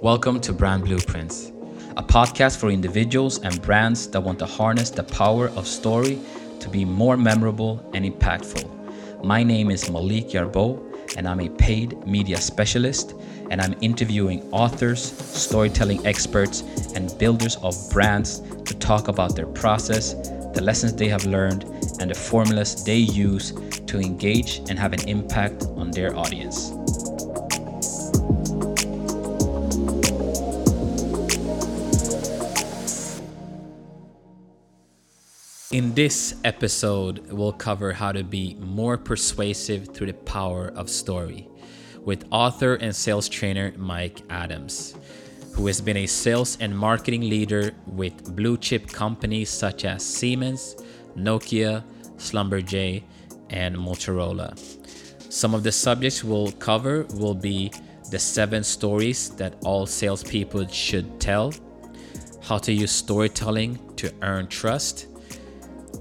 Welcome to Brand Blueprints, a podcast for individuals and brands that want to harness the power of story to be more memorable and impactful. My name is Malik Yarbo, and I'm a paid media specialist, and I'm interviewing authors, storytelling experts, and builders of brands to talk about their process, the lessons they have learned, and the formulas they use to engage and have an impact on their audience. In this episode, we'll cover how to be more persuasive through the power of story with author and sales trainer Mike Adams, who has been a sales and marketing leader with blue chip companies such as Siemens, Nokia, Schlumberger, and Motorola. Some of the subjects we'll cover will be the seven stories that all salespeople should tell, how to use storytelling to earn trust,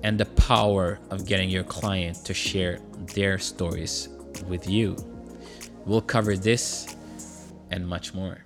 and the power of getting your client to share their stories with you. We'll cover this and much more.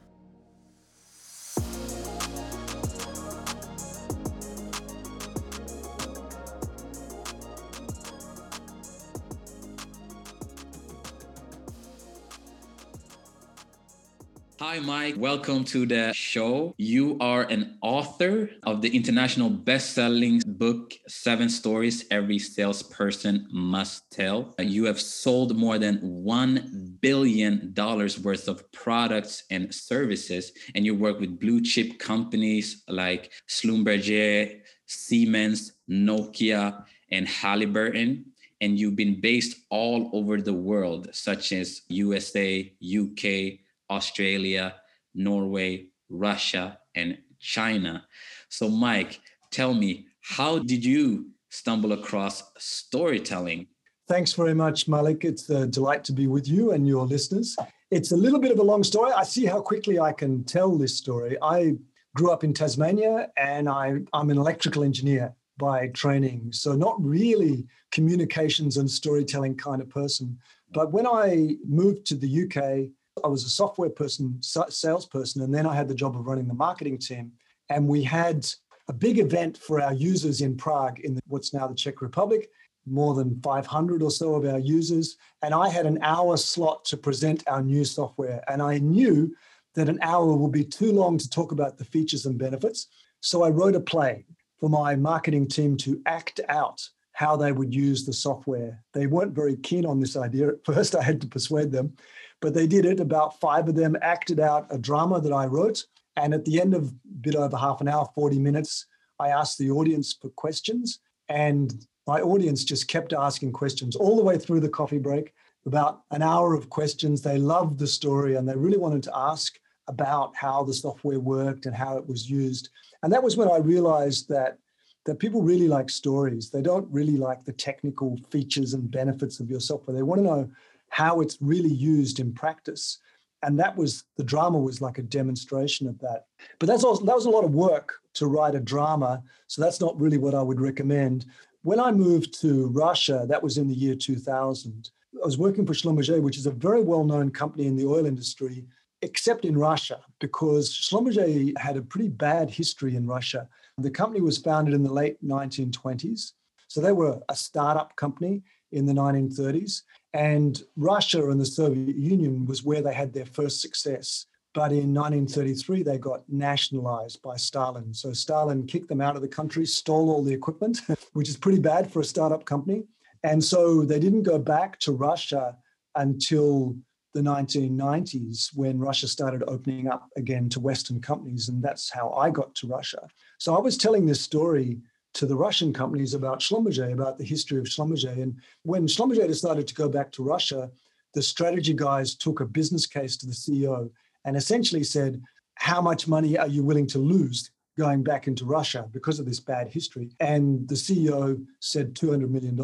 Hi, Mike. Welcome to the show. You are an author of the international best-selling book, Seven Stories Every Salesperson Must Tell. You have sold more than $1 billion worth of products and services, and you work with blue chip companies like Schlumberger, Siemens, Nokia, and Halliburton and you've been based all over the world, such as USA, UK, Australia, Norway, Russia, and China. So, Mike, tell me, how did you stumble across storytelling? Thanks very much, Malik. It's a delight to be with you and your listeners. It's a little bit of a long story. I see how quickly I can tell this story. I grew up in Tasmania and I, I'm an electrical engineer by training. So, not really communications and storytelling kind of person. But when I moved to the UK, I was a software person, salesperson, and then I had the job of running the marketing team. And we had a big event for our users in Prague, in what's now the Czech Republic, more than 500 or so of our users. And I had an hour slot to present our new software. And I knew that an hour would be too long to talk about the features and benefits. So I wrote a play for my marketing team to act out how they would use the software. They weren't very keen on this idea at first. I had to persuade them. But they did it. About five of them acted out a drama that I wrote. And at the end of a bit over half an hour, 40 minutes, I asked the audience for questions. And my audience just kept asking questions all the way through the coffee break, about an hour of questions. They loved the story and they really wanted to ask about how the software worked and how it was used. And that was when I realized that that people really like stories. They don't really like the technical features and benefits of your software. They want to know how it's really used in practice. And that was the drama was like a demonstration of that. But that's also that was a lot of work to write a drama. So that's not really what I would recommend. When I moved to Russia, that was in the year 2000. I was working for Schlumberger, which is a very well-known company in the oil industry, except in Russia, because Schlumberger had a pretty bad history in Russia. The company was founded in the late 1920s. So they were a startup company in the 1930s. And Russia and the Soviet Union was where they had their first success. But in 1933, they got nationalized by Stalin. So Stalin kicked them out of the country, stole all the equipment, which is pretty bad for a startup company. And so they didn't go back to Russia until the 1990s when Russia started opening up again to Western companies. And that's how I got to Russia. So I was telling this story to the Russian companies about Schlumberger, about the history of Schlumberger. And when Schlumberger decided to go back to Russia, the strategy guys took a business case to the CEO and essentially said, How much money are you willing to lose going back into Russia because of this bad history? And the CEO said $200 million.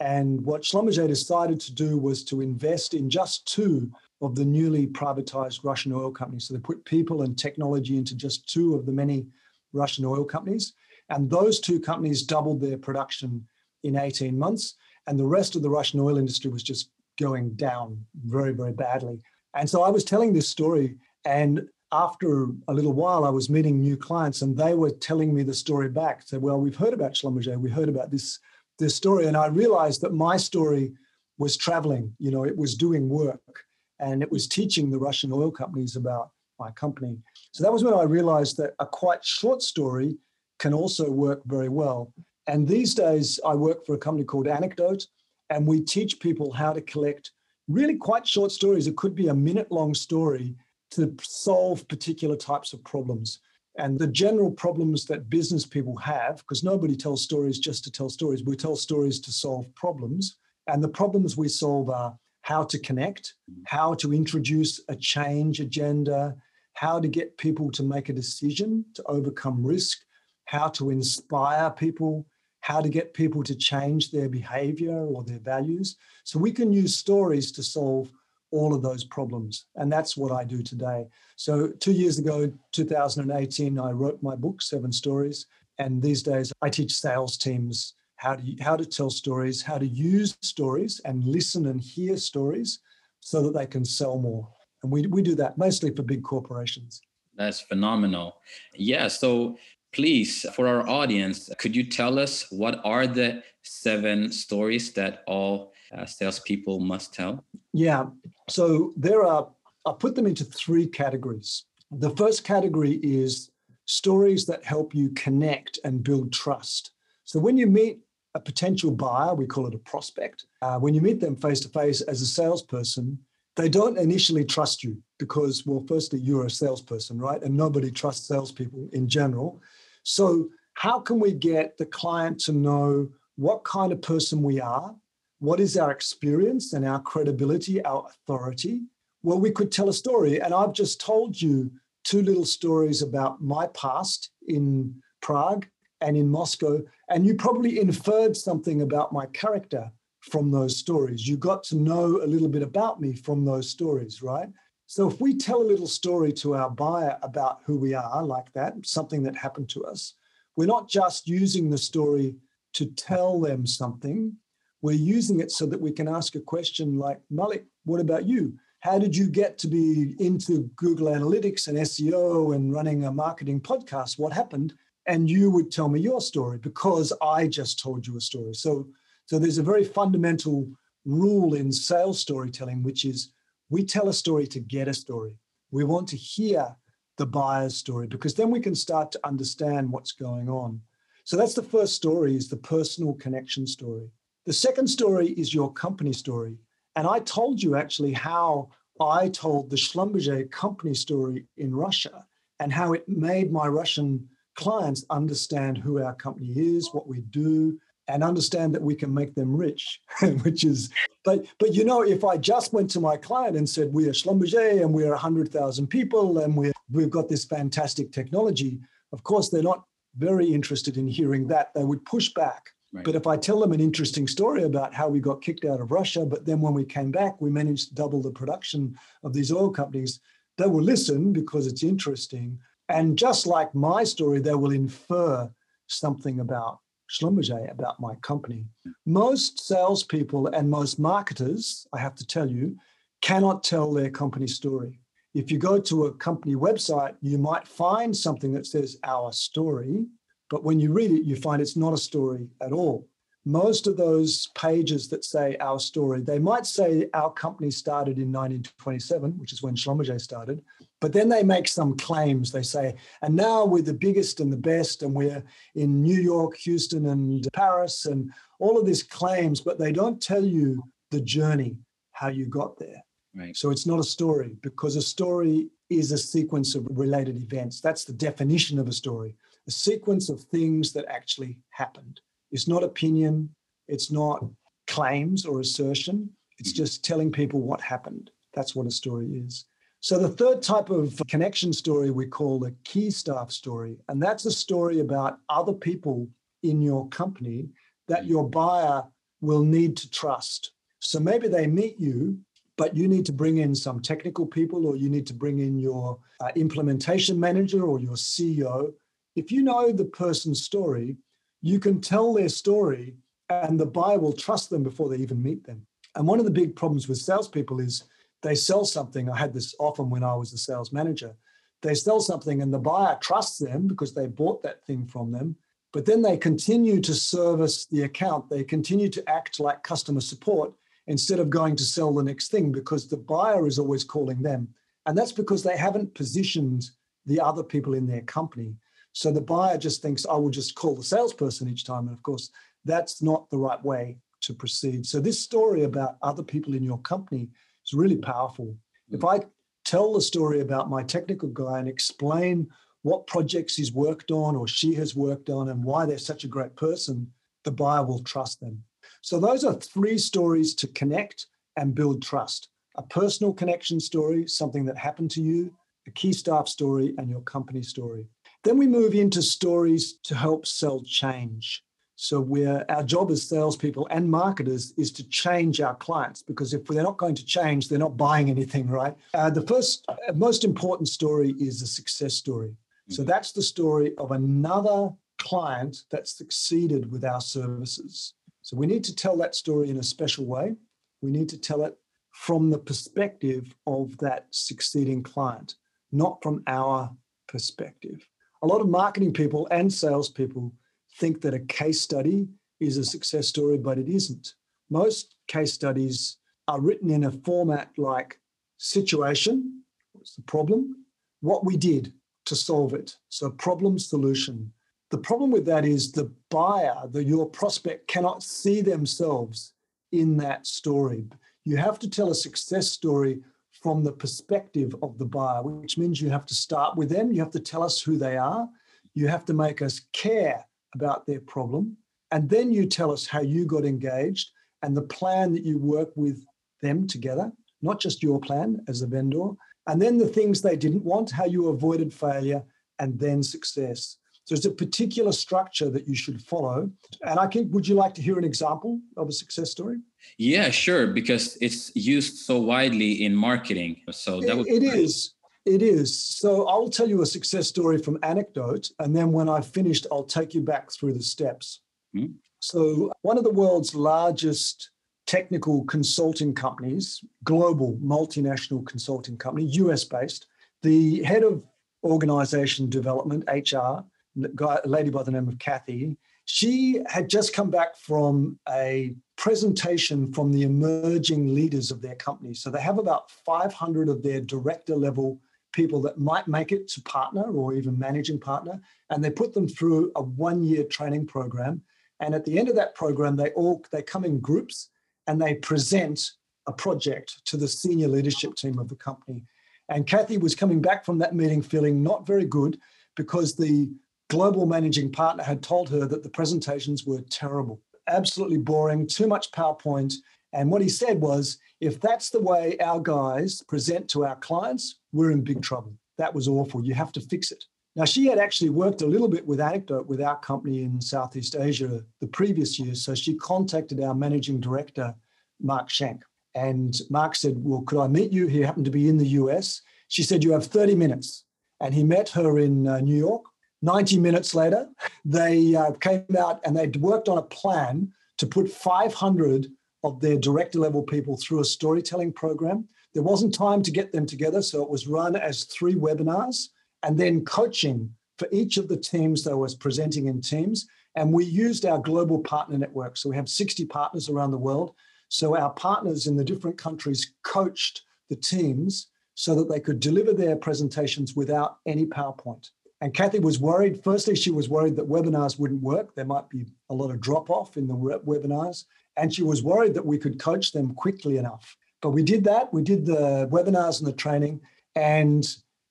And what Schlumberger decided to do was to invest in just two of the newly privatized Russian oil companies. So they put people and technology into just two of the many Russian oil companies. And those two companies doubled their production in 18 months. And the rest of the Russian oil industry was just going down very, very badly. And so I was telling this story, and after a little while, I was meeting new clients and they were telling me the story back. Said, well, we've heard about Schlumberger. We heard about this, this story. And I realized that my story was traveling, you know, it was doing work and it was teaching the Russian oil companies about my company. So that was when I realized that a quite short story can also work very well. And these days, I work for a company called Anecdote, and we teach people how to collect really quite short stories. It could be a minute long story to solve particular types of problems. And the general problems that business people have, because nobody tells stories just to tell stories, we tell stories to solve problems. And the problems we solve are how to connect, how to introduce a change agenda, how to get people to make a decision to overcome risk, how to inspire people, how to get people to change their behavior or their values. So we can use stories to solve all of those problems. And that's what I do today. So, two years ago, 2018, I wrote my book, Seven Stories. And these days, I teach sales teams how to, how to tell stories, how to use stories and listen and hear stories so that they can sell more. And we, we do that mostly for big corporations. That's phenomenal. Yeah. So please, for our audience, could you tell us what are the seven stories that all uh, salespeople must tell? Yeah. So there are, I put them into three categories. The first category is stories that help you connect and build trust. So when you meet a potential buyer, we call it a prospect, uh, when you meet them face to face as a salesperson, they don't initially trust you because, well, firstly, you're a salesperson, right? And nobody trusts salespeople in general. So, how can we get the client to know what kind of person we are? What is our experience and our credibility, our authority? Well, we could tell a story. And I've just told you two little stories about my past in Prague and in Moscow. And you probably inferred something about my character from those stories. You got to know a little bit about me from those stories, right? So if we tell a little story to our buyer about who we are, like that, something that happened to us, we're not just using the story to tell them something. We're using it so that we can ask a question like, Malik, what about you? How did you get to be into Google Analytics and SEO and running a marketing podcast? What happened? And you would tell me your story because I just told you a story. So so there's a very fundamental rule in sales storytelling, which is we tell a story to get a story. We want to hear the buyer's story because then we can start to understand what's going on. So that's the first story is the personal connection story. The second story is your company story. And I told you actually how I told the Schlumberger company story in Russia and how it made my Russian clients understand who our company is, what we do, and understand that we can make them rich, which is, but but you know, if I just went to my client and said we are Schlumberger and we're hundred thousand people and we we've got this fantastic technology, of course they're not very interested in hearing that. They would push back. Right. But if I tell them an interesting story about how we got kicked out of Russia, but then when we came back, we managed to double the production of these oil companies, they will listen because it's interesting. And just like my story, they will infer something about Schlumberger about my company. Most salespeople and most marketers, I have to tell you, cannot tell their company story. If you go to a company website, you might find something that says our story, but when you read it, you find it's not a story at all most of those pages that say our story, they might say our company started in 1927, which is when Schlumberger started, but then they make some claims. They say, and now we're the biggest and the best, and we're in New York, Houston, and Paris, and all of these claims, but they don't tell you the journey, how you got there. Right. So it's not a story because a story is a sequence of related events. That's the definition of a story, a sequence of things that actually happened. It's not opinion, it's not claims or assertion. It's mm-hmm. just telling people what happened. That's what a story is. So, the third type of connection story we call the key staff story. And that's a story about other people in your company that mm-hmm. your buyer will need to trust. So, maybe they meet you, but you need to bring in some technical people or you need to bring in your uh, implementation manager or your CEO. If you know the person's story, you can tell their story and the buyer will trust them before they even meet them. And one of the big problems with salespeople is they sell something. I had this often when I was a sales manager. they sell something and the buyer trusts them because they bought that thing from them. But then they continue to service the account. They continue to act like customer support instead of going to sell the next thing because the buyer is always calling them. And that's because they haven't positioned the other people in their company. So the buyer just thinks, I will just call the salesperson each time. And of course, that's not the right way to proceed. So this story about other people in your company is really powerful. If mm. I tell the story about my technical guy and explain what projects he's worked on or she has worked on and why they're such a great person, the buyer will trust them. So those are three stories to connect and build trust. A personal connection story, something that happened to you, a key staff story, and your company story. Then we move into stories to help sell change. So we're our job as salespeople and marketers is to change our clients because if they're not going to change, they're not buying anything, right? Uh, the first uh, most important story is a success story. So mm-hmm. that's the story of another client that succeeded with our services. So we need to tell that story in a special way. We need to tell it from the perspective of that succeeding client, not from our perspective. A lot of marketing people and salespeople think that a case study is a success story, but it isn't. Most case studies are written in a format like situation, what's the problem, what we did to solve it. So, problem solution. The problem with that is the buyer, the, your prospect, cannot see themselves in that story. You have to tell a success story from the perspective of the buyer, which means you have to start with them. You have to tell us who they are. You have to make us care about their problem. And then you tell us how you got engaged and the plan that you work with them together, not just your plan as a vendor. And then the things they didn't want, how you avoided failure, and then success. So it's a particular structure that you should follow. And I think, would you like to hear an example of a success story? Yeah, sure, because it's used so widely in marketing. So that would it, it is. It is. So I'll tell you a success story from anecdote, and then when I've finished, I'll take you back through the steps. Mm. So, one of the world's largest technical consulting companies, global multinational consulting company, US based, the head of organization development, HR, a lady by the name of Kathy, she had just come back from a presentation from the emerging leaders of their company. So they have about 500 of their director level people that might make it to partner or even managing partner, and they put them through a one-year training program. And at the end of that program, they all they come in groups and they present a project to the senior leadership team of the company. And Kathy was coming back from that meeting feeling not very good because the global managing partner had told her that the presentations were terrible, absolutely boring, too much PowerPoint. And what he said was, if that's the way our guys present to our clients, we're in big trouble. That was awful. You have to fix it. Now, she had actually worked a little bit with Anecdote with our company in Southeast Asia the previous year. So she contacted our managing director, Mark Schenk. And Mark said, Well, could I meet you? He happened to be in the US. She said, You have 30 minutes. And he met her in uh, New York. 90 minutes later, they uh, came out and they'd worked on a plan to put 500 of their director level people through a storytelling program. There wasn't time to get them together, so it was run as three webinars and then coaching for each of the teams that was presenting in teams. And we used our global partner network. So we have 60 partners around the world. So our partners in the different countries coached the teams so that they could deliver their presentations without any PowerPoint. And Kathy was worried. Firstly, she was worried that webinars wouldn't work. There might be a lot of drop off in the webinars. And she was worried that we could coach them quickly enough. But we did that. We did the webinars and the training. And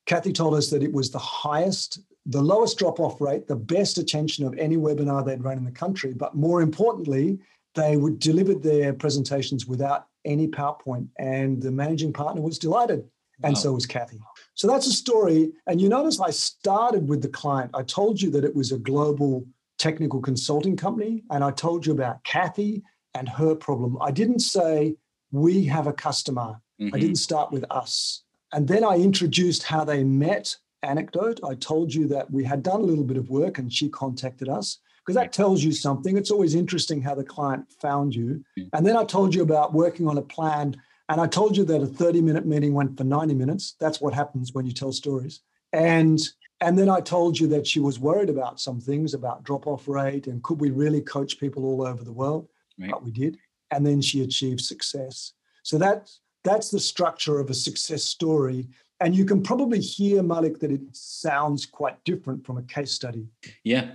Kathy told us that it was the highest, the lowest drop off rate, the best attention of any webinar they'd run in the country. But more importantly, they would delivered their presentations without any PowerPoint. And the managing partner was delighted. And wow. so was Kathy. So that's a story. And you notice I started with the client. I told you that it was a global technical consulting company. And I told you about Kathy and her problem. I didn't say we have a customer. Mm-hmm. I didn't start with us. And then I introduced how they met anecdote. I told you that we had done a little bit of work and she contacted us because that tells you something. It's always interesting how the client found you. Mm. And then I told you about working on a plan. And I told you that a 30 minute meeting went for 90 minutes. That's what happens when you tell stories. And and then I told you that she was worried about some things about drop off rate and could we really coach people all over the world? Right. But we did. And then she achieved success. So that, that's the structure of a success story. And you can probably hear, Malik, that it sounds quite different from a case study. Yeah,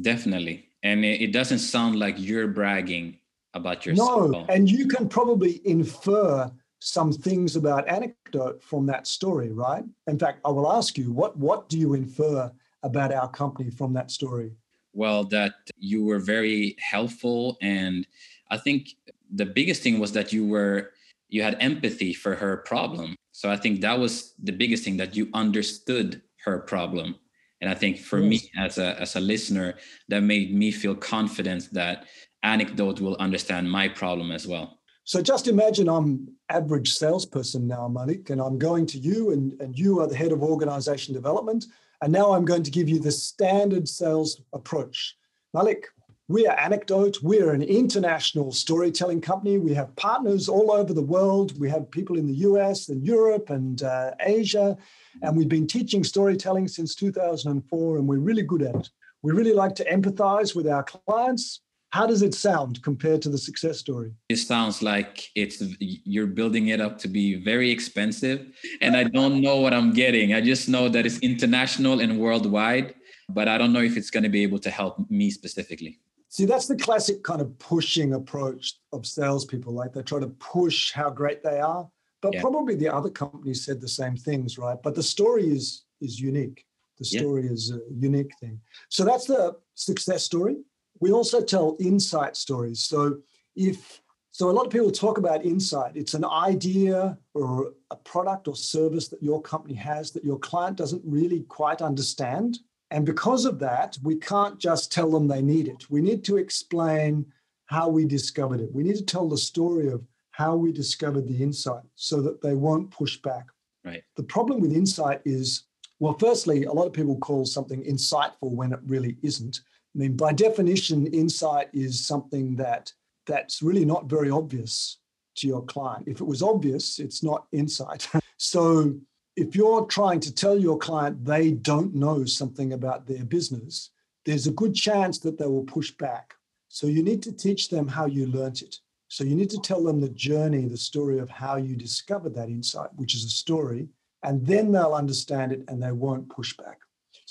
definitely. And it doesn't sound like you're bragging about yourself. No, and you can probably infer some things about anecdote from that story, right? In fact, I will ask you, what what do you infer about our company from that story? Well, that you were very helpful and I think the biggest thing was that you were you had empathy for her problem. So I think that was the biggest thing that you understood her problem. And I think for yes. me as a as a listener, that made me feel confident that anecdote will understand my problem as well. So just imagine I'm average salesperson now, Malik, and I'm going to you and, and you are the head of organization development. And now I'm going to give you the standard sales approach. Malik, we are Anecdote. We're an international storytelling company. We have partners all over the world. We have people in the US and Europe and uh, Asia. And we've been teaching storytelling since 2004, and we're really good at it. We really like to empathize with our clients. How does it sound compared to the success story? It sounds like it's you're building it up to be very expensive, and I don't know what I'm getting. I just know that it's international and worldwide, but I don't know if it's going to be able to help me specifically. See, that's the classic kind of pushing approach of salespeople. Like they try to push how great they are, but yeah. probably the other companies said the same things, right? But the story is is unique. The story yeah. is a unique thing. So that's the success story. We also tell insight stories. So if so a lot of people talk about insight. It's an idea or a product or service that your company has that your client doesn't really quite understand. And because of that, we can't just tell them they need it. We need to explain how we discovered it. We need to tell the story of how we discovered the insight so that they won't push back. Right. The problem with insight is, well, firstly, a lot of people call something insightful when it really isn't. I mean, by definition, insight is something that that's really not very obvious to your client. If it was obvious, it's not insight. so if you're trying to tell your client they don't know something about their business, there's a good chance that they will push back. So you need to teach them how you learnt it. So you need to tell them the journey, the story of how you discovered that insight, which is a story, and then they'll understand it and they won't push back.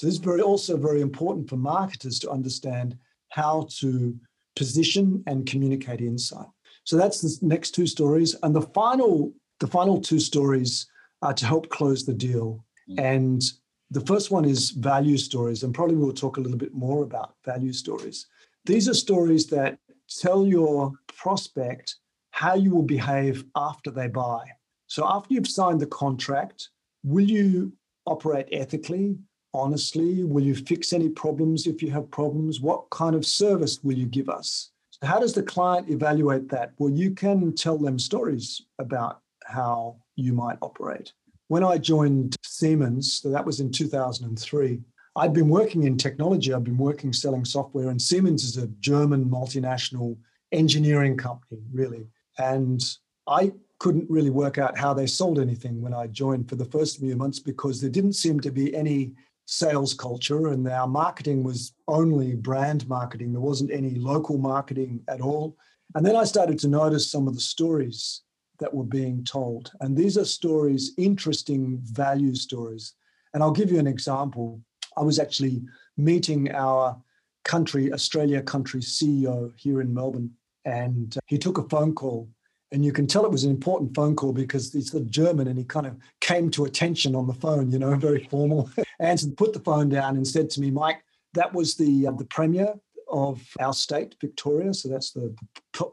So this is very also very important for marketers to understand how to position and communicate insight. So that's the next two stories, and the final the final two stories are to help close the deal. Mm. And the first one is value stories, and probably we'll talk a little bit more about value stories. These are stories that tell your prospect how you will behave after they buy. So after you've signed the contract, will you operate ethically? Honestly? Will you fix any problems if you have problems? What kind of service will you give us? So how does the client evaluate that? Well, you can tell them stories about how you might operate. When I joined Siemens, so that was in 2003, I'd been working in technology. I'd been working selling software, and Siemens is a German multinational engineering company, really. And I couldn't really work out how they sold anything when I joined for the first few months because there didn't seem to be any sales culture and our marketing was only brand marketing. There wasn't any local marketing at all. And then I started to notice some of the stories that were being told. And these are stories, interesting value stories. And I'll give you an example. I was actually meeting our country, Australia country CEO here in Melbourne, and he took a phone call and you can tell it was an important phone call because he's the German and he kind of came to attention on the phone, you know, very formal. Answered, put the phone down and said to me, Mike, that was the uh, the premier of our state, Victoria. So that's the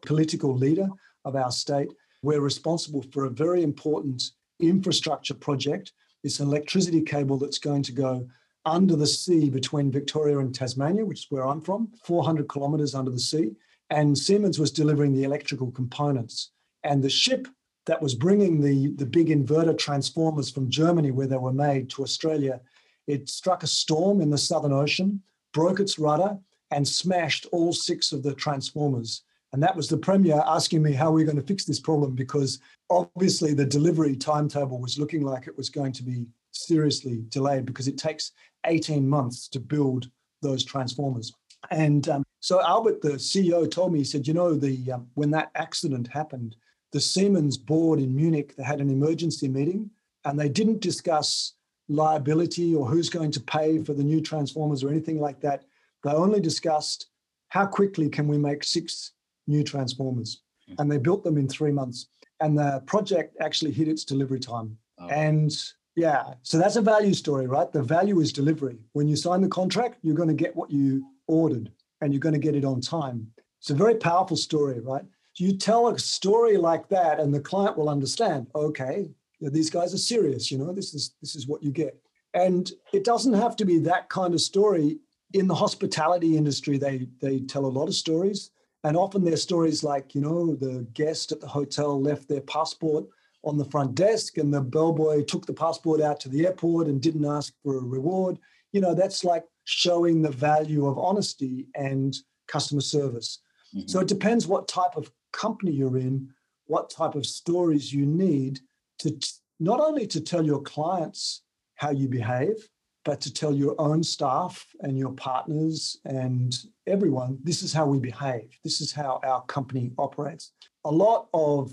political leader of our state. We're responsible for a very important infrastructure project. It's an electricity cable that's going to go under the sea between Victoria and Tasmania, which is where I'm from, 400 kilometers under the sea. And Siemens was delivering the electrical components. And the ship that was bringing the, the big inverter transformers from Germany, where they were made, to Australia, it struck a storm in the Southern Ocean, broke its rudder, and smashed all six of the transformers. And that was the Premier asking me how we are going to fix this problem because obviously the delivery timetable was looking like it was going to be seriously delayed because it takes 18 months to build those transformers. And um, so Albert, the CEO, told me, he said, you know, the um, when that accident happened, the Siemens board in Munich, they had an emergency meeting and they didn't discuss liability or who's going to pay for the new transformers or anything like that. They only discussed how quickly can we make six new transformers. Hmm. And they built them in three months. And the project actually hit its delivery time. Oh. And yeah, so that's a value story, right? The value is delivery. When you sign the contract, you're going to get what you ordered and you're going to get it on time. It's a very powerful story, right? You tell a story like that and the client will understand, okay, these guys are serious, you know, this is this is what you get. And it doesn't have to be that kind of story. In the hospitality industry, they they tell a lot of stories. And often they're stories like, you know, the guest at the hotel left their passport on the front desk and the bellboy took the passport out to the airport and didn't ask for a reward. You know, that's like showing the value of honesty and customer service. Mm-hmm. So it depends what type of company you're in, what type of stories you need to t- not only to tell your clients how you behave, but to tell your own staff and your partners and everyone, this is how we behave. This is how our company operates. A lot of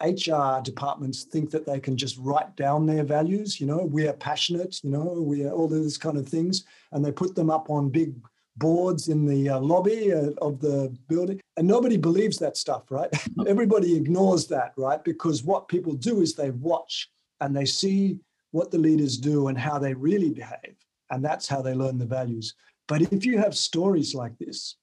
HR departments think that they can just write down their values. You know, we are passionate, you know, we are all those kind of things, and they put them up on big boards in the uh, lobby uh, of the building. And nobody believes that stuff, right? Everybody ignores that, right? Because what people do is they watch and they see what the leaders do and how they really behave. And that's how they learn the values. But if you have stories like this,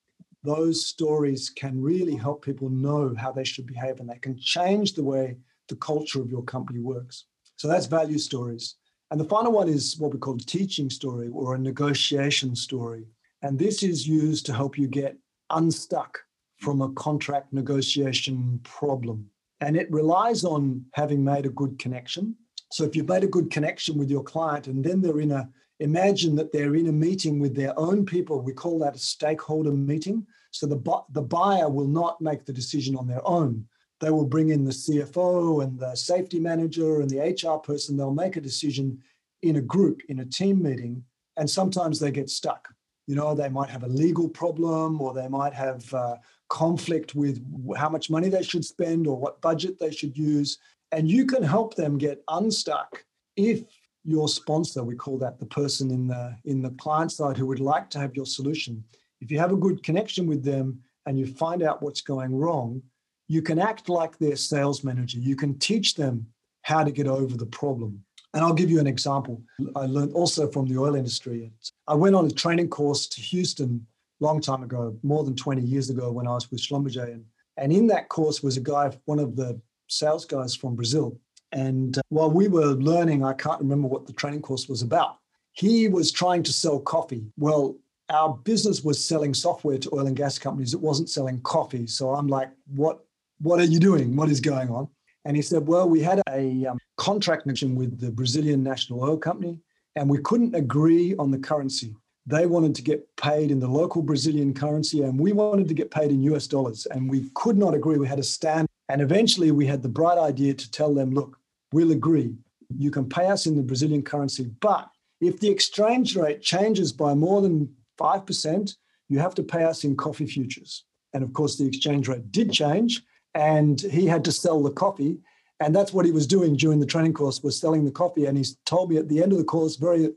those stories can really help people know how they should behave and they can change the way the culture of your company works. So that's value stories. And the final one is what we call a teaching story or a negotiation story. And this is used to help you get unstuck from a contract negotiation problem. And it relies on having made a good connection so if you've made a good connection with your client and then they're in a, imagine that they're in a meeting with their own people, we call that a stakeholder meeting. So the, the buyer will not make the decision on their own. They will bring in the CFO and the safety manager and the HR person. They'll make a decision in a group, in a team meeting, and sometimes they get stuck. You know, they might have a legal problem or they might have uh, conflict with how much money they should spend or what budget they should use. And you can help them get unstuck if your sponsor, we call that the person in the in the client side who would like to have your solution. If you have a good connection with them and you find out what's going wrong, you can act like their sales manager. You can teach them how to get over the problem. And I'll give you an example. I learned also from the oil industry. I went on a training course to Houston long time ago, more than 20 years ago when I was with Schlumberger. And, and in that course was a guy, one of the sales guys from Brazil. And uh, while we were learning, I can't remember what the training course was about. He was trying to sell coffee. Well, our business was selling software to oil and gas companies. It wasn't selling coffee. So I'm like, what, what are you doing? What is going on? And he said, well, we had a um, contract negotiation with the Brazilian National Oil Company, and we couldn't agree on the currency. They wanted to get paid in the local Brazilian currency, and we wanted to get paid in US dollars. And we could not agree. We had a stand and eventually we had the bright idea to tell them, look, we'll agree. You can pay us in the Brazilian currency, but if the exchange rate changes by more than 5%, you have to pay us in coffee futures. And of course, the exchange rate did change, and he had to sell the coffee. And that's what he was doing during the training course was selling the coffee. And he told me at the end of the course, very,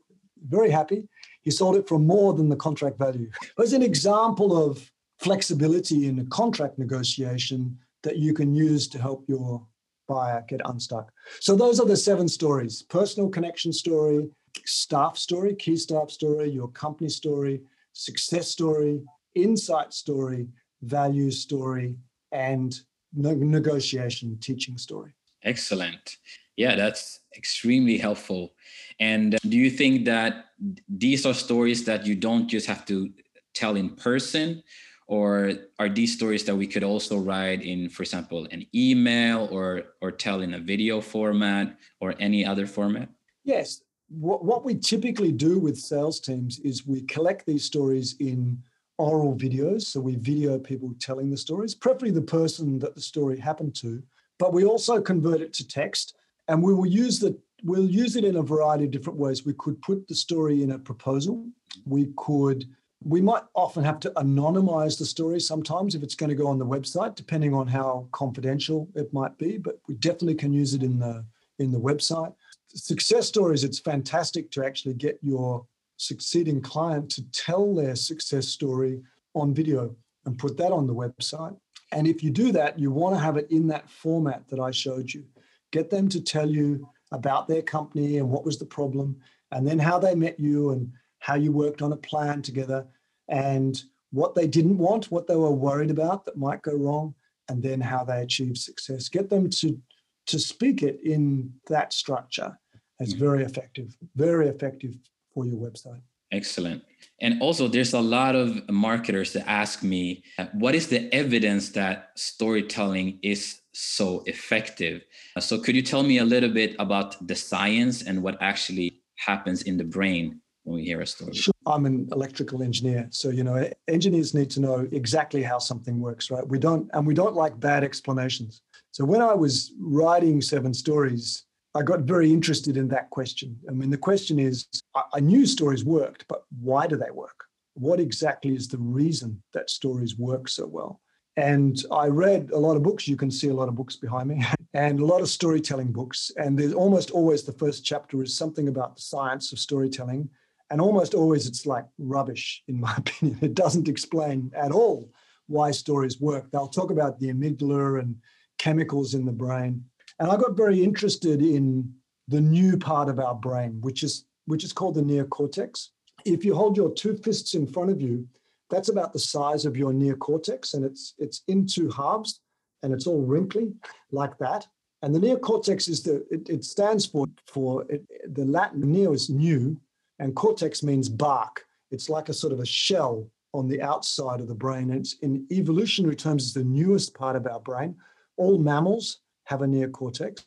very happy, he sold it for more than the contract value. It was an example of flexibility in a contract negotiation that you can use to help your buyer get unstuck. So those are the seven stories personal connection story, staff story, key staff story, your company story, success story, insight story, value story, and negotiation teaching story. Excellent. Yeah, that's extremely helpful. And uh, do you think that these are stories that you don't just have to tell in person, or are these stories that we could also write in for example an email or or tell in a video format or any other format yes what, what we typically do with sales teams is we collect these stories in oral videos so we video people telling the stories preferably the person that the story happened to but we also convert it to text and we will use the we'll use it in a variety of different ways. We could put the story in a proposal. We could, we might often have to anonymize the story sometimes if it's going to go on the website, depending on how confidential it might be. But we definitely can use it in the in the website. Success stories, it's fantastic to actually get your succeeding client to tell their success story on video and put that on the website. And if you do that, you want to have it in that format that I showed you. Get them to tell you about their company and what was the problem, and then how they met you and how you worked on a plan together, and what they didn't want, what they were worried about that might go wrong, and then how they achieved success. Get them to to speak it in that structure. It's mm-hmm. very effective, very effective for your website. Excellent. And also, there's a lot of marketers that ask me, what is the evidence that storytelling is so effective? So, could you tell me a little bit about the science and what actually happens in the brain when we hear a story? Sure. I'm an electrical engineer, so you know engineers need to know exactly how something works, right? We don't, and we don't like bad explanations. So when I was writing Seven Stories, I got very interested in that question. I mean, the question is I knew stories worked, but why do they work? What exactly is the reason that stories work so well? And I read a lot of books. You can see a lot of books behind me, and a lot of storytelling books. And there's almost always the first chapter is something about the science of storytelling. And almost always it's like rubbish, in my opinion. It doesn't explain at all why stories work. They'll talk about the amygdala and chemicals in the brain. And I got very interested in the new part of our brain, which is which is called the neocortex. If you hold your two fists in front of you, that's about the size of your neocortex, and it's it's in two halves, and it's all wrinkly like that. And the neocortex is the it, it stands for for it, the Latin neo is new, and cortex means bark. It's like a sort of a shell on the outside of the brain. It's in evolutionary terms, it's the newest part of our brain. All mammals have a neocortex.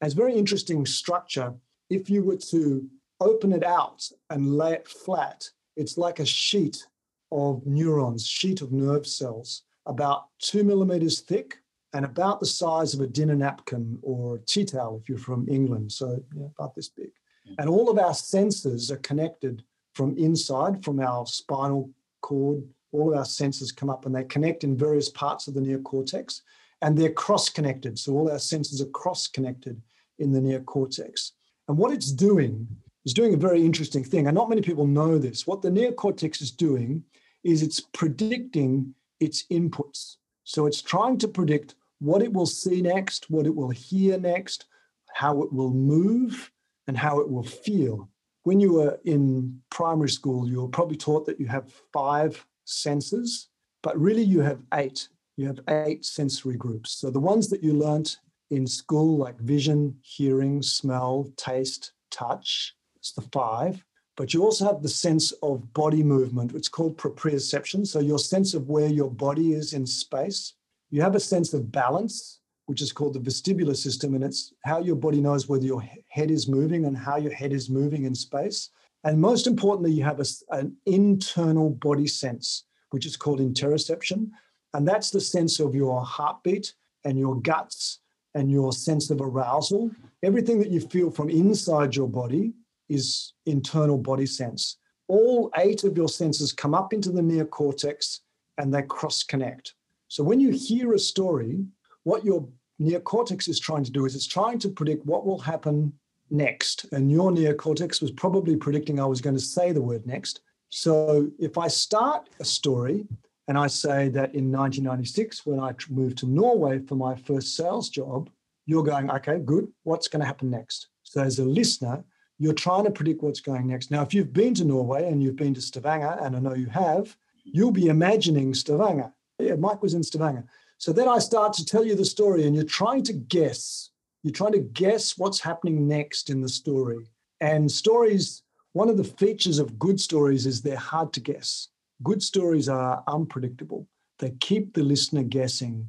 And it's very interesting structure. If you were to open it out and lay it flat, it's like a sheet of neurons, sheet of nerve cells, about two millimeters thick and about the size of a dinner napkin or a tea towel if you're from England. So yeah, about this big. Mm. And all of our senses are connected from inside, from our spinal cord. All of our senses come up and they connect in various parts of the neocortex and they're cross connected. So all our senses are cross connected in the neocortex. And what it's doing is doing a very interesting thing. And not many people know this. What the neocortex is doing is it's predicting its inputs. So it's trying to predict what it will see next, what it will hear next, how it will move, and how it will feel. When you were in primary school, you were probably taught that you have five senses, but really you have eight you have eight sensory groups. So the ones that you learnt in school, like vision, hearing, smell, taste, touch, it's the five. But you also have the sense of body movement, is called proprioception. So your sense of where your body is in space. You have a sense of balance, which is called the vestibular system, and it's how your body knows whether your head is moving and how your head is moving in space. And most importantly, you have a, an internal body sense, which is called interoception. And that's the sense of your heartbeat and your guts and your sense of arousal. Everything that you feel from inside your body is internal body sense. All eight of your senses come up into the neocortex and they cross connect. So when you hear a story, what your neocortex is trying to do is it's trying to predict what will happen next. And your neocortex was probably predicting I was going to say the word next. So if I start a story and I say that in 1996, when I moved to Norway for my first sales job, you're going, okay, good. What's going to happen next? So, as a listener, you're trying to predict what's going next. Now, if you've been to Norway and you've been to Stavanger, and I know you have, you'll be imagining Stavanger. Yeah, Mike was in Stavanger. So then I start to tell you the story, and you're trying to guess. You're trying to guess what's happening next in the story. And stories, one of the features of good stories is they're hard to guess. Good stories are unpredictable. They keep the listener guessing.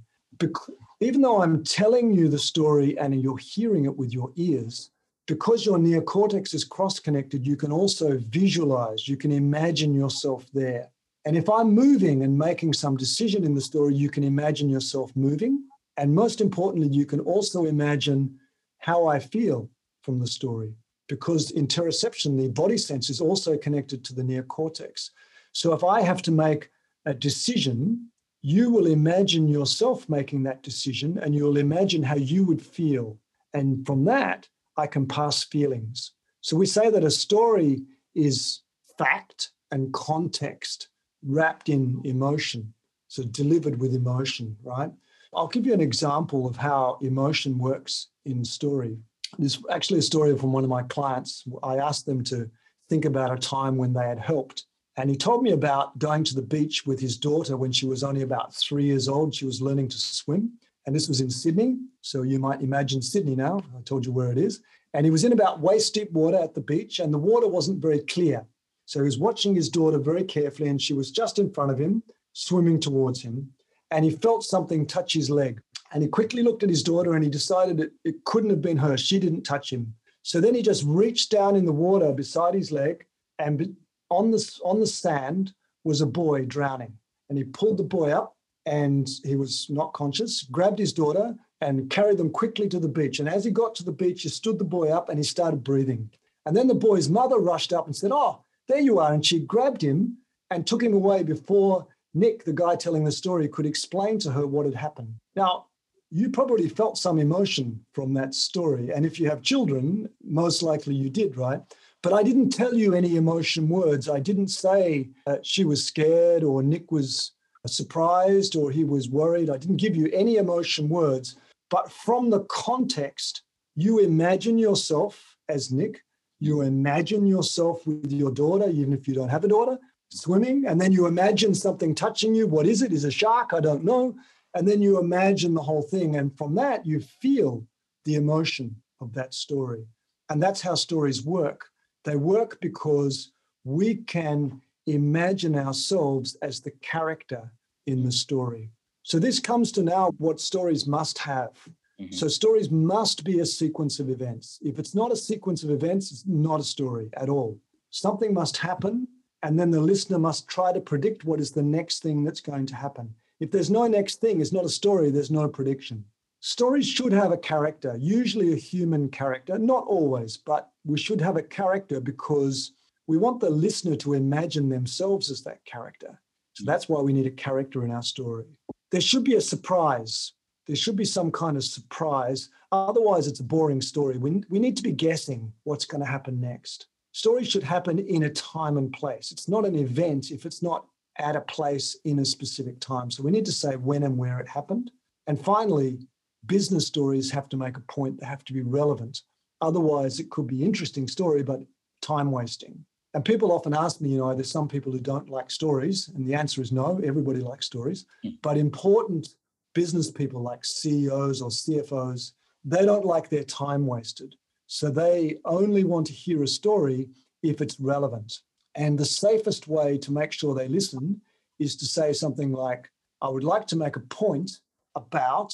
Even though I'm telling you the story and you're hearing it with your ears, because your neocortex is cross connected, you can also visualize, you can imagine yourself there. And if I'm moving and making some decision in the story, you can imagine yourself moving. And most importantly, you can also imagine how I feel. from the story because interoception, the body sense, is also connected to the neocortex. So if I have to make a decision, you will imagine yourself making that decision and you'll imagine how you would feel. And from that, I can pass feelings. So we say that a story is fact and context wrapped in emotion, so delivered with emotion, right? I'll give you an example of how emotion works in story. This is actually a story from one of my clients. I asked them to think about a time when they had helped. And he told me about going to the beach with his daughter when she was only about three years old. She was learning to swim. And this was in Sydney. So you might imagine Sydney now. I told you where it is. And he was in about waist deep water at the beach, and the water wasn't very clear. So he was watching his daughter very carefully, and she was just in front of him, swimming towards him. And he felt something touch his leg. And he quickly looked at his daughter and he decided it, it couldn't have been her. She didn't touch him. So then he just reached down in the water beside his leg, and on the, on the sand was a boy drowning. And he pulled the boy up, and he was not conscious, grabbed his daughter, and carried them quickly to the beach. And as he got to the beach, he stood the boy up and he started breathing. And then the boy's mother rushed up and said, Oh, there you are. And she grabbed him and took him away before Nick, the guy telling the story, could explain to her what had happened. Now, you probably felt some emotion from that story. And if you have children, most likely you did, right? But I didn't tell you any emotion words. I didn't say uh, she was scared or Nick was surprised or he was worried. I didn't give you any emotion words. But from the context, you imagine yourself as Nick, you imagine yourself with your daughter, even if you don't have a daughter, swimming, and then you imagine something touching you. What is it? Is a shark? I don't know. And then you imagine the whole thing. And from that, you feel the emotion of that story. And that's how stories work. They work because we can imagine ourselves as the character in the story. So this comes to now what stories must have. Mm-hmm. So stories must be a sequence of events. If it's not a sequence of events, it's not a story at all. Something must happen, and then the listener must try to predict what is the next thing that's going to happen. If there's no next thing, it's not a story, there's no prediction. Stories should have a character, usually a human character, not always, but we should have a character because we want the listener to imagine themselves as that character. So that's why we need a character in our story. There should be a surprise. There should be some kind of surprise. Otherwise, it's a boring story. We, we need to be guessing what's going to happen next. Stories should happen in a time and place. It's not an event if it's not at a place in a specific time. So we need to say when and where it happened. And finally, business stories have to make a point, they have to be relevant. Otherwise, it could be interesting story, but time wasting. And people often ask me, you know, there's some people who don't like stories. And the answer is no, everybody likes stories. Hmm. But important business people like CEOs or CFOs, they don't like their time wasted. So they only want to hear a story if it's relevant. And the safest way to make sure they listen is to say something like, I would like to make a point about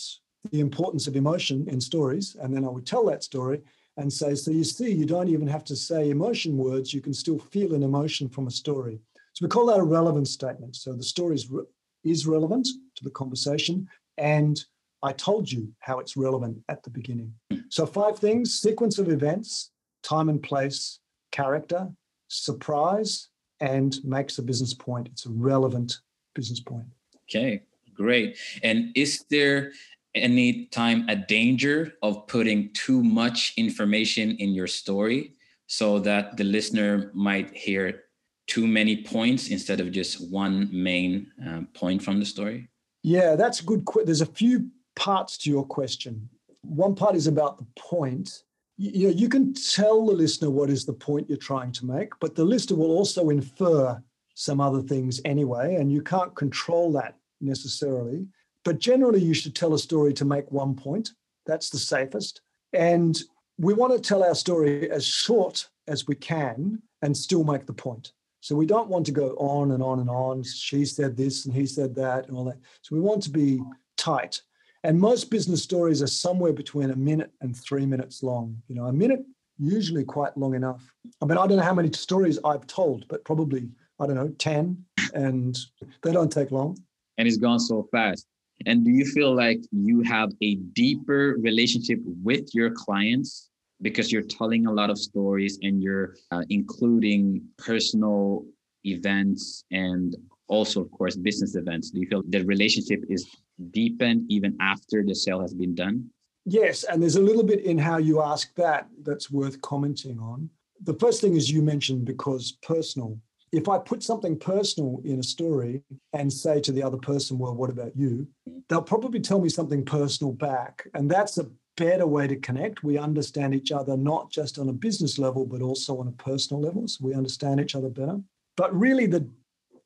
the importance of emotion in stories. And then I would tell that story and say, so you see, you don't even have to say emotion words, you can still feel an emotion from a story. So we call that a relevance statement. So the story is, re- is relevant to the conversation. And I told you how it's relevant at the beginning. So, five things sequence of events, time and place, character, surprise, and makes a business point. It's a relevant business point. Okay, great. And is there any time a danger of putting too much information in your story so that the listener might hear too many points instead of just one main uh, point from the story? Yeah, that's a good. Qu- There's a few parts to your question. One part is about the point. You know, you can tell the listener what is the point you're trying to make, but the listener will also infer some other things anyway, and you can't control that necessarily. But generally, you should tell a story to make one point. That's the safest. And we want to tell our story as short as we can and still make the point. So we don't want to go on and on and on. She said this and he said that and all that. So we want to be tight. And most business stories are somewhere between a minute and three minutes long. You know, a minute, usually quite long enough. I mean, I don't know how many stories I've told, but probably, I don't know, 10, and they don't take long. And it's gone so fast. And do you feel like you have a deeper relationship with your clients because you're telling a lot of stories and you're uh, including personal events and also of course business events? Do you feel the relationship is deepened even after the sale has been done? Yes and there's a little bit in how you ask that that's worth commenting on. The first thing is you mentioned because personal if I put something personal in a story and say to the other person, well, what about you? They'll probably tell me something personal back. And that's a better way to connect. We understand each other not just on a business level, but also on a personal level. So we understand each other better. But really, the,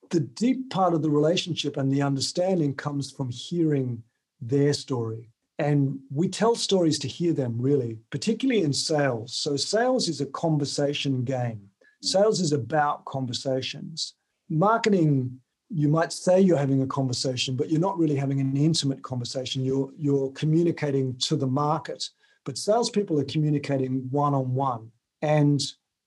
the deep part of the relationship and the understanding comes from hearing their story. And we tell stories to hear them, really, particularly in sales. So, sales is a conversation game. Sales is about conversations. Marketing, you might say you're having a conversation, but you're not really having an intimate conversation. You're, you're communicating to the market, but salespeople are communicating one on one. And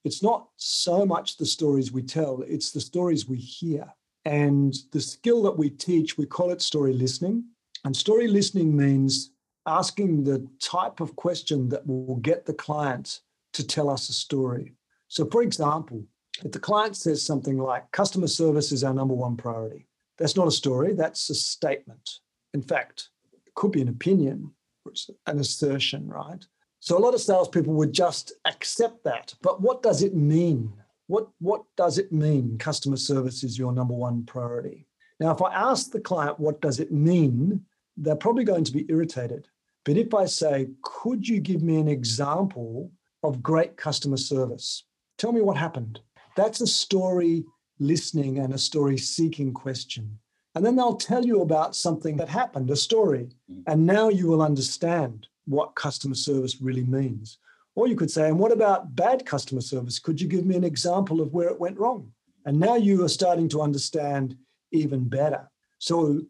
it's not so much the stories we tell, it's the stories we hear. And the skill that we teach, we call it story listening. And story listening means asking the type of question that will get the client to tell us a story. So, for example, if the client says something like, customer service is our number one priority, that's not a story, that's a statement. In fact, it could be an opinion, it's an assertion, right? So, a lot of salespeople would just accept that. But what does it mean? What, what does it mean customer service is your number one priority? Now, if I ask the client, what does it mean? They're probably going to be irritated. But if I say, could you give me an example of great customer service? Tell me what happened. That's a story listening and a story seeking question. And then they'll tell you about something that happened, a story. Mm. And now you will understand what customer service really means. Or you could say, and what about bad customer service? Could you give me an example of where it went wrong? And now you are starting to understand even better. So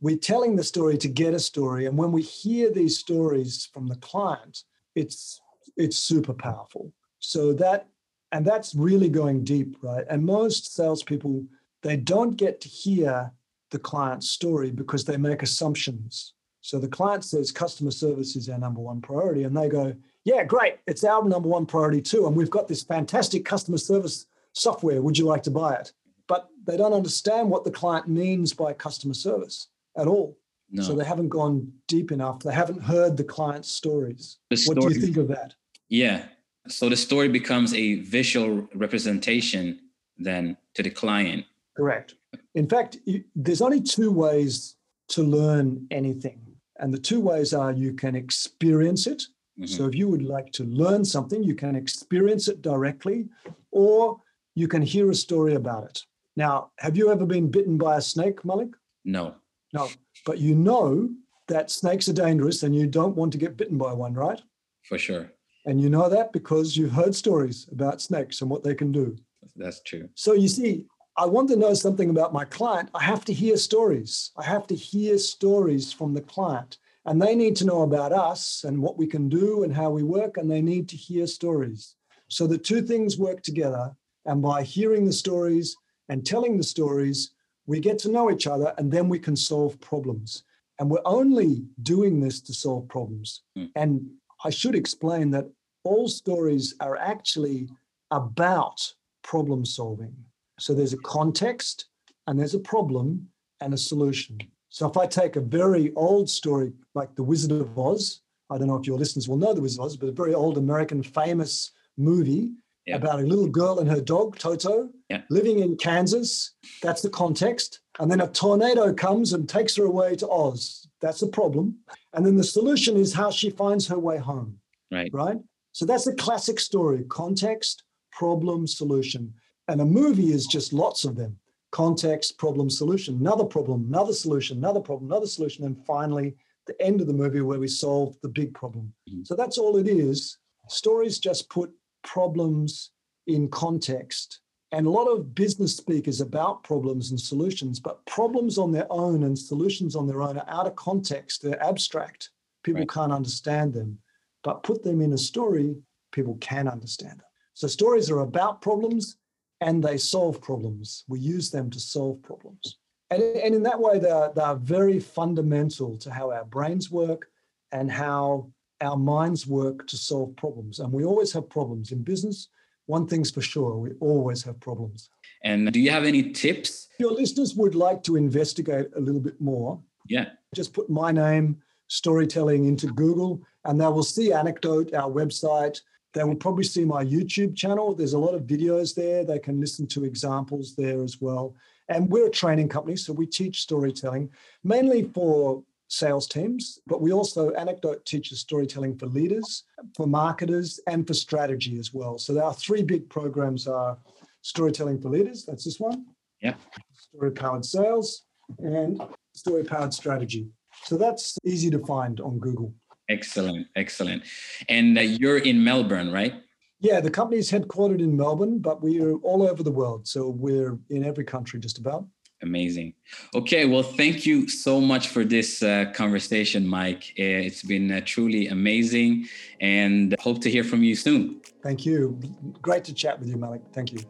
we're telling the story to get a story. And when we hear these stories from the client, it's it's super powerful. So that and that's really going deep, right? And most salespeople, they don't get to hear the client's story because they make assumptions. So the client says customer service is our number one priority, and they go, "Yeah, great, it's our number one priority too, and we've got this fantastic customer service software. Would you like to buy it?" But they don't understand what the client means by customer service at all. No. So they haven't gone deep enough. They haven't heard the client's stories. The story, what do you think of that? Yeah, so the story becomes a visual representation then to the client. Correct. In fact, there's only two ways to learn anything. And the two ways are you can experience it. Mm-hmm. So if you would like to learn something, you can experience it directly, or you can hear a story about it. Now, have you ever been bitten by a snake, Malik? No. No. But you know that snakes are dangerous and you don't want to get bitten by one, right? For sure. And you know that because you've heard stories about snakes and what they can do. That's true. So you see, I want to know something about my client. I have to hear stories. I have to hear stories from the client. And they need to know about us and what we can do and how we work. And they need to hear stories. So the two things work together. And by hearing the stories and telling the stories, we get to know each other and then we can solve problems. And we're only doing this to solve problems. Mm. And I should explain that all stories are actually about problem solving. So there's a context and there's a problem and a solution. So if I take a very old story like The Wizard of Oz, I don't know if your listeners will know The Wizard of Oz, but a very old American famous movie yeah. about a little girl and her dog, Toto, yeah. living in Kansas. That's the context. And then a tornado comes and takes her away to Oz. That's the problem. And then the solution is how she finds her way home. Right. Right. So that's a classic story context, problem, solution. And a movie is just lots of them context, problem, solution, another problem, another solution, another problem, another solution. And finally, the end of the movie where we solve the big problem. Mm-hmm. So that's all it is. Stories just put problems in context and a lot of business speak is about problems and solutions, but problems on their own and solutions on their own are out of context. They're abstract. People right. can't understand them. But put them in a story, people can understand them. So stories are about problems and they solve problems. We use them to solve problems. And, and in that way, they're, they're very fundamental to how our brains work and how our minds work to solve problems. And we always have problems in business. One thing's for sure, we always have problems. And do you have any tips? Your listeners would like to investigate a little bit more. Yeah. Just put my name, storytelling into Google, and they will see Anecdote, our website. They will probably see my YouTube channel. There's a lot of videos there. They can listen to examples there as well. And we're a training company, so we teach storytelling mainly for sales teams, but we also Anecdote teaches storytelling for leaders, for marketers, and for strategy as well. So our three big programs are storytelling for leaders. That's this one. Yeah. Story powered sales and story powered strategy. So that's easy to find on Google. Excellent, excellent. And uh, you're in Melbourne, right? Yeah, the company is headquartered in Melbourne, but we are all over the world. So we're in every country just about. Amazing. Okay, well, thank you so much for this uh, conversation, Mike. Uh, it's been uh, truly amazing and hope to hear from you soon. Thank you. Great to chat with you, Malik. Thank you.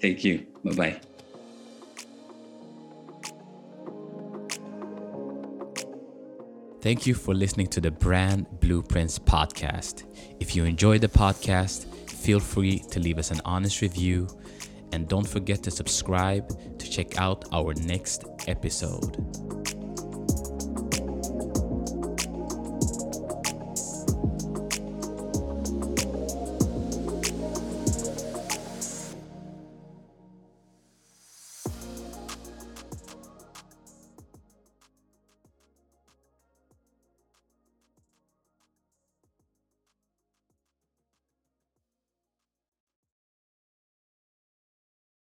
Thank you. Bye bye. Thank you for listening to the Brand Blueprints podcast. If you enjoyed the podcast, feel free to leave us an honest review and don't forget to subscribe to check out our next episode.